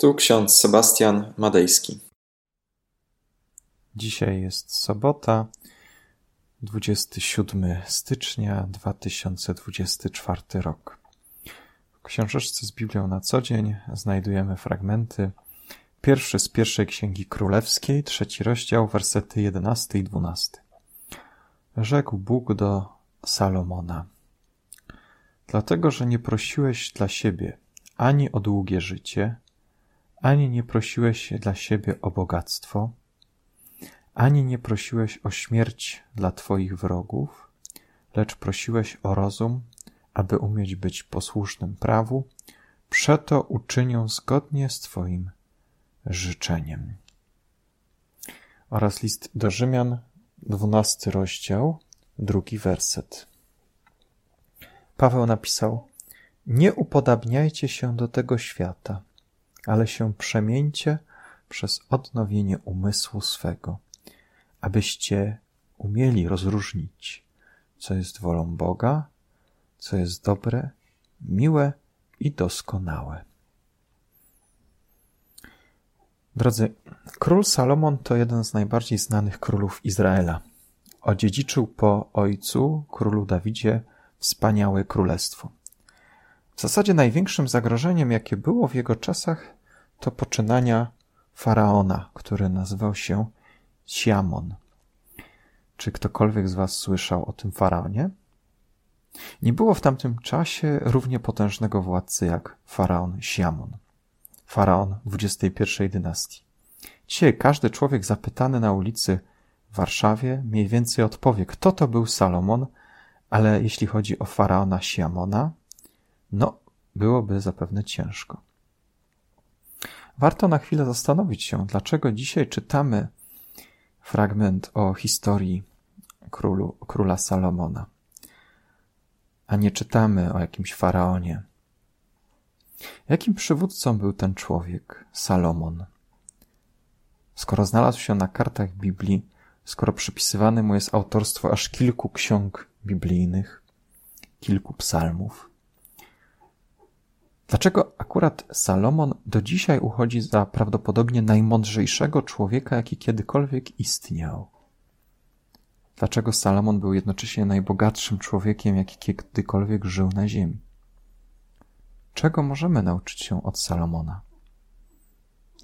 Tu ksiądz Sebastian Madejski. Dzisiaj jest sobota, 27 stycznia 2024 rok. W książeczce z Biblią na co dzień znajdujemy fragmenty. Pierwszy z pierwszej księgi królewskiej, trzeci rozdział, wersety 11 i 12. Rzekł Bóg do Salomona: Dlatego, że nie prosiłeś dla siebie ani o długie życie, ani nie prosiłeś dla siebie o bogactwo, ani nie prosiłeś o śmierć dla Twoich wrogów, lecz prosiłeś o rozum, aby umieć być posłusznym prawu, przeto uczynią zgodnie z Twoim życzeniem. Oraz list do Rzymian, dwunasty rozdział, drugi werset. Paweł napisał: Nie upodabniajcie się do tego świata, ale się przemieńcie przez odnowienie umysłu swego, abyście umieli rozróżnić, co jest wolą Boga, co jest dobre, miłe i doskonałe. Drodzy, król Salomon to jeden z najbardziej znanych królów Izraela. Odziedziczył po ojcu, królu Dawidzie, wspaniałe królestwo. W zasadzie największym zagrożeniem, jakie było w jego czasach, to poczynania faraona, który nazywał się Siamon. Czy ktokolwiek z Was słyszał o tym faraonie? Nie było w tamtym czasie równie potężnego władcy jak faraon Siamon, faraon XXI dynastii. Dzisiaj każdy człowiek zapytany na ulicy w Warszawie mniej więcej odpowie, kto to był Salomon, ale jeśli chodzi o faraona Siamona, no, byłoby zapewne ciężko. Warto na chwilę zastanowić się, dlaczego dzisiaj czytamy fragment o historii królu, króla Salomona, a nie czytamy o jakimś faraonie. Jakim przywódcą był ten człowiek, Salomon? Skoro znalazł się na kartach Biblii, skoro przypisywane mu jest autorstwo aż kilku ksiąg biblijnych, kilku psalmów, Dlaczego akurat Salomon do dzisiaj uchodzi za prawdopodobnie najmądrzejszego człowieka, jaki kiedykolwiek istniał? Dlaczego Salomon był jednocześnie najbogatszym człowiekiem, jaki kiedykolwiek żył na ziemi? Czego możemy nauczyć się od Salomona?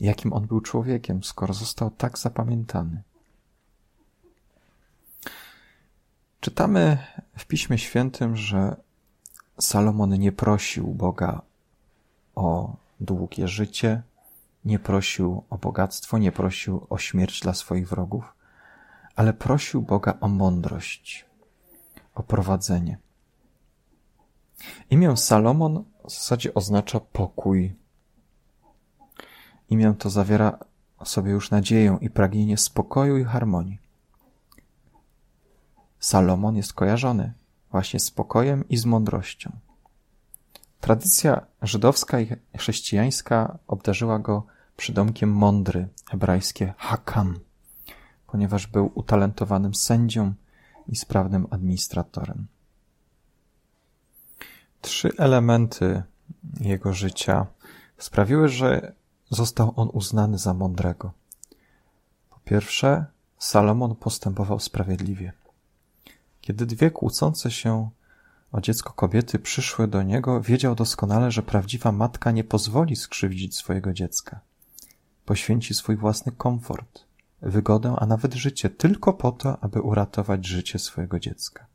Jakim on był człowiekiem, skoro został tak zapamiętany? Czytamy w Piśmie Świętym, że Salomon nie prosił Boga o długie życie, nie prosił o bogactwo, nie prosił o śmierć dla swoich wrogów, ale prosił Boga o mądrość, o prowadzenie. Imię Salomon w zasadzie oznacza pokój. Imię to zawiera sobie już nadzieję i pragnienie spokoju i harmonii. Salomon jest kojarzony właśnie z spokojem i z mądrością. Tradycja żydowska i chrześcijańska obdarzyła go przydomkiem mądry, hebrajskie hakam, ponieważ był utalentowanym sędzią i sprawnym administratorem. Trzy elementy jego życia sprawiły, że został on uznany za mądrego. Po pierwsze, Salomon postępował sprawiedliwie. Kiedy dwie kłócące się o dziecko kobiety przyszłe do niego, wiedział doskonale, że prawdziwa matka nie pozwoli skrzywdzić swojego dziecka. Poświęci swój własny komfort, wygodę, a nawet życie tylko po to, aby uratować życie swojego dziecka.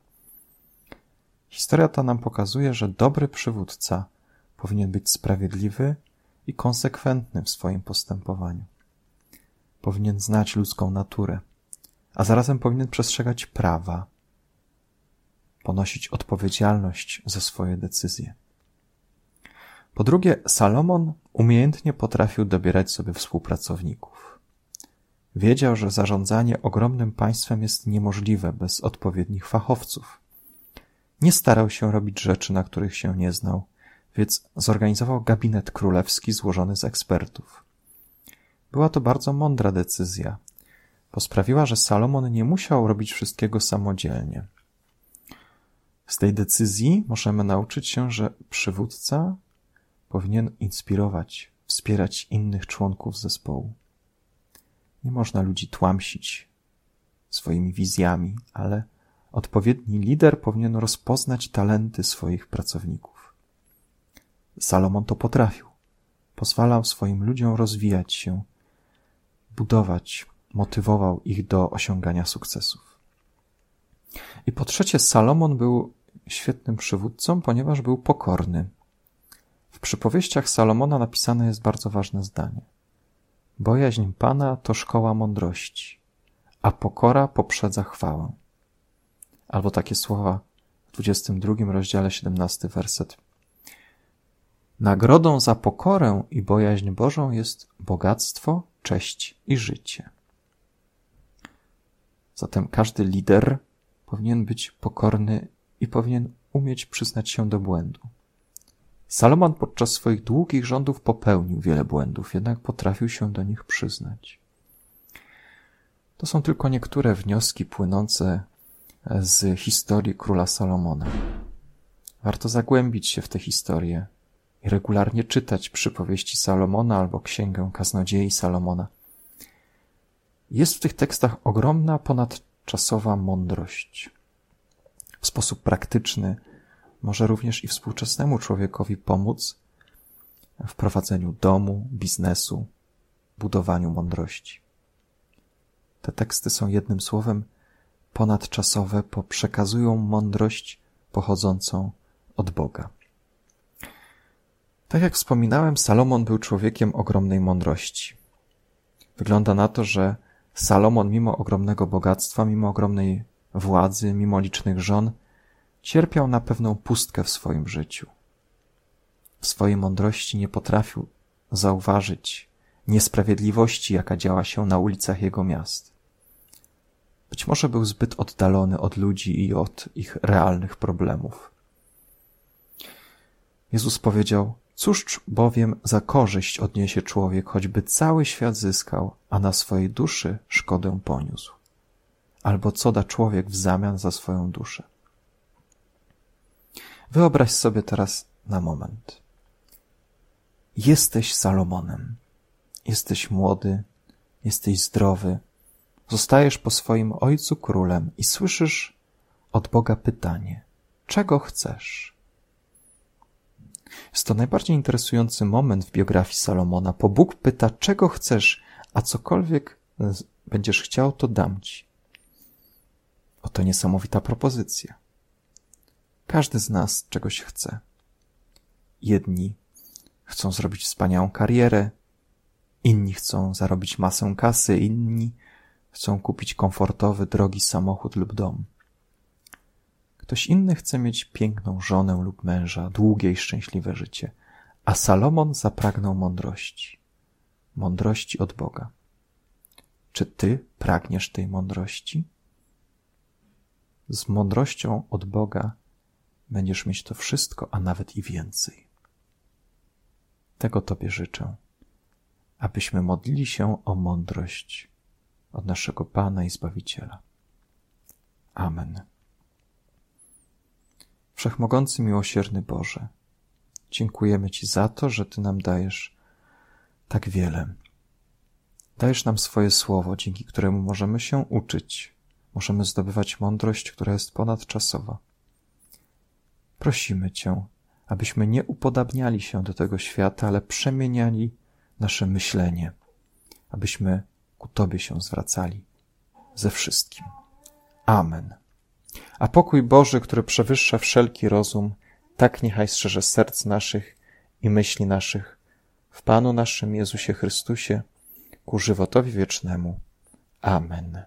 Historia ta nam pokazuje, że dobry przywódca powinien być sprawiedliwy i konsekwentny w swoim postępowaniu. Powinien znać ludzką naturę, a zarazem powinien przestrzegać prawa, ponosić odpowiedzialność za swoje decyzje. Po drugie, Salomon umiejętnie potrafił dobierać sobie współpracowników. Wiedział, że zarządzanie ogromnym państwem jest niemożliwe bez odpowiednich fachowców. Nie starał się robić rzeczy, na których się nie znał, więc zorganizował gabinet królewski złożony z ekspertów. Była to bardzo mądra decyzja, bo sprawiła, że Salomon nie musiał robić wszystkiego samodzielnie. Z tej decyzji możemy nauczyć się, że przywódca powinien inspirować wspierać innych członków zespołu. Nie można ludzi tłamsić swoimi wizjami, ale odpowiedni lider powinien rozpoznać talenty swoich pracowników. Salomon to potrafił. Pozwalał swoim ludziom rozwijać się, budować, motywował ich do osiągania sukcesów. I po trzecie, Salomon był świetnym przywódcą, ponieważ był pokorny. W przypowieściach Salomona napisane jest bardzo ważne zdanie. Bojaźń Pana to szkoła mądrości, a pokora poprzedza chwałę. Albo takie słowa w 22 rozdziale 17 werset. Nagrodą za pokorę i bojaźń Bożą jest bogactwo, cześć i życie. Zatem każdy lider powinien być pokorny i powinien umieć przyznać się do błędu. Salomon podczas swoich długich rządów popełnił wiele błędów, jednak potrafił się do nich przyznać. To są tylko niektóre wnioski płynące z historii króla Salomona. Warto zagłębić się w tę historię i regularnie czytać przypowieści Salomona albo księgę kaznodziei Salomona. Jest w tych tekstach ogromna, ponadczasowa mądrość. W sposób praktyczny może również i współczesnemu człowiekowi pomóc w prowadzeniu domu, biznesu, budowaniu mądrości. Te teksty są jednym słowem ponadczasowe, bo przekazują mądrość pochodzącą od Boga. Tak jak wspominałem, Salomon był człowiekiem ogromnej mądrości. Wygląda na to, że Salomon, mimo ogromnego bogactwa, mimo ogromnej władzy, mimo licznych żon, cierpiał na pewną pustkę w swoim życiu. W swojej mądrości nie potrafił zauważyć niesprawiedliwości, jaka działa się na ulicach jego miast. Być może był zbyt oddalony od ludzi i od ich realnych problemów. Jezus powiedział, cóż bowiem za korzyść odniesie człowiek, choćby cały świat zyskał, a na swojej duszy szkodę poniósł? Albo co da człowiek w zamian za swoją duszę? Wyobraź sobie teraz na moment. Jesteś Salomonem. Jesteś młody, jesteś zdrowy, zostajesz po swoim ojcu królem i słyszysz od Boga pytanie: czego chcesz? Jest to najbardziej interesujący moment w biografii Salomona, bo Bóg pyta, czego chcesz, a cokolwiek będziesz chciał, to dam ci. Oto niesamowita propozycja. Każdy z nas czegoś chce. Jedni chcą zrobić wspaniałą karierę, inni chcą zarobić masę kasy, inni chcą kupić komfortowy, drogi samochód lub dom. Ktoś inny chce mieć piękną żonę lub męża, długie i szczęśliwe życie, a Salomon zapragnął mądrości. Mądrości od Boga. Czy ty pragniesz tej mądrości? Z mądrością od Boga będziesz mieć to wszystko, a nawet i więcej. Tego Tobie życzę, abyśmy modlili się o mądrość od naszego Pana i Zbawiciela. Amen. Wszechmogący, miłosierny Boże, dziękujemy Ci za to, że Ty nam dajesz tak wiele. Dajesz nam swoje słowo, dzięki któremu możemy się uczyć, możemy zdobywać mądrość, która jest ponadczasowa. Prosimy Cię, abyśmy nie upodabniali się do tego świata, ale przemieniali nasze myślenie, abyśmy ku Tobie się zwracali ze wszystkim. Amen. A pokój Boży, który przewyższa wszelki rozum, tak niechaj strzeże serc naszych i myśli naszych w Panu naszym Jezusie Chrystusie ku żywotowi wiecznemu. Amen.